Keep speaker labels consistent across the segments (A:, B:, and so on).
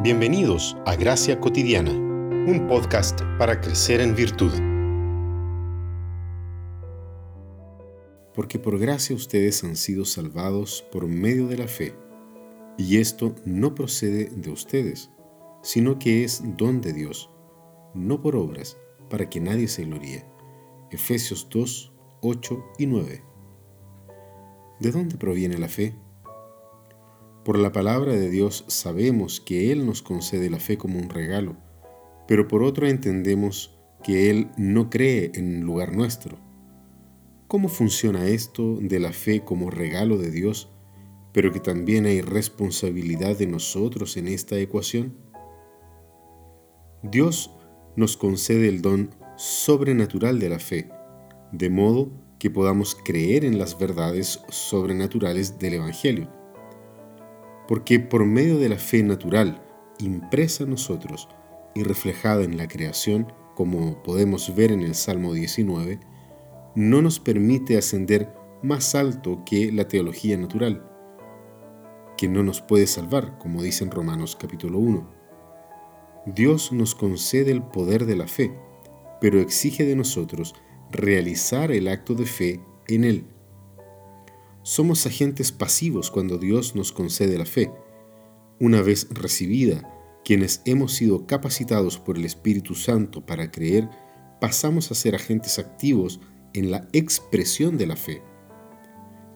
A: Bienvenidos a Gracia Cotidiana, un podcast para crecer en virtud. Porque por gracia ustedes han sido salvados por medio de la fe, y esto no procede de ustedes, sino que es don de Dios, no por obras, para que nadie se gloríe. Efesios 2, 8 y 9. ¿De dónde proviene la fe? Por la palabra de Dios sabemos que Él nos concede la fe como un regalo, pero por otro entendemos que Él no cree en lugar nuestro. ¿Cómo funciona esto de la fe como regalo de Dios, pero que también hay responsabilidad de nosotros en esta ecuación? Dios nos concede el don sobrenatural de la fe, de modo que podamos creer en las verdades sobrenaturales del Evangelio porque por medio de la fe natural, impresa en nosotros y reflejada en la creación, como podemos ver en el Salmo 19, no nos permite ascender más alto que la teología natural, que no nos puede salvar, como dice en Romanos capítulo 1. Dios nos concede el poder de la fe, pero exige de nosotros realizar el acto de fe en Él somos agentes pasivos cuando Dios nos concede la fe. Una vez recibida, quienes hemos sido capacitados por el Espíritu Santo para creer, pasamos a ser agentes activos en la expresión de la fe.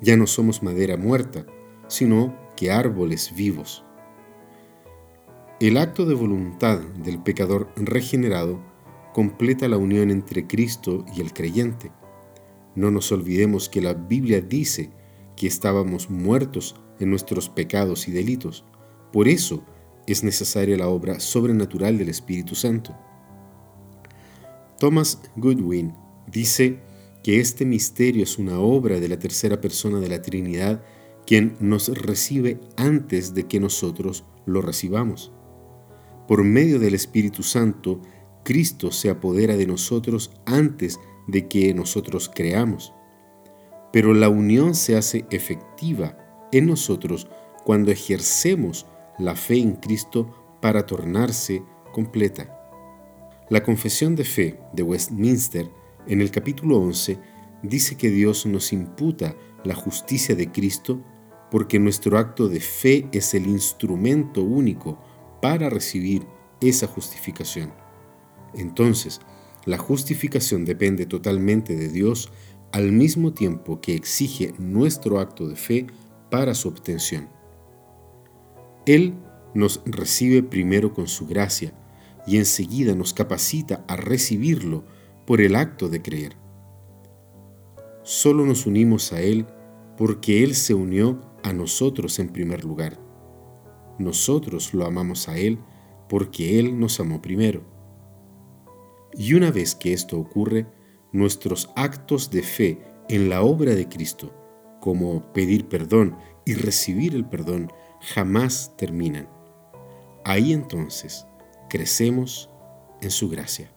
A: Ya no somos madera muerta, sino que árboles vivos. El acto de voluntad del pecador regenerado completa la unión entre Cristo y el creyente. No nos olvidemos que la Biblia dice que estábamos muertos en nuestros pecados y delitos. Por eso es necesaria la obra sobrenatural del Espíritu Santo. Thomas Goodwin dice que este misterio es una obra de la tercera persona de la Trinidad, quien nos recibe antes de que nosotros lo recibamos. Por medio del Espíritu Santo, Cristo se apodera de nosotros antes de que nosotros creamos pero la unión se hace efectiva en nosotros cuando ejercemos la fe en Cristo para tornarse completa. La confesión de fe de Westminster en el capítulo 11 dice que Dios nos imputa la justicia de Cristo porque nuestro acto de fe es el instrumento único para recibir esa justificación. Entonces, la justificación depende totalmente de Dios al mismo tiempo que exige nuestro acto de fe para su obtención. Él nos recibe primero con su gracia y enseguida nos capacita a recibirlo por el acto de creer. Solo nos unimos a Él porque Él se unió a nosotros en primer lugar. Nosotros lo amamos a Él porque Él nos amó primero. Y una vez que esto ocurre, nuestros actos de fe en la obra de Cristo, como pedir perdón y recibir el perdón, jamás terminan. Ahí entonces crecemos en su gracia.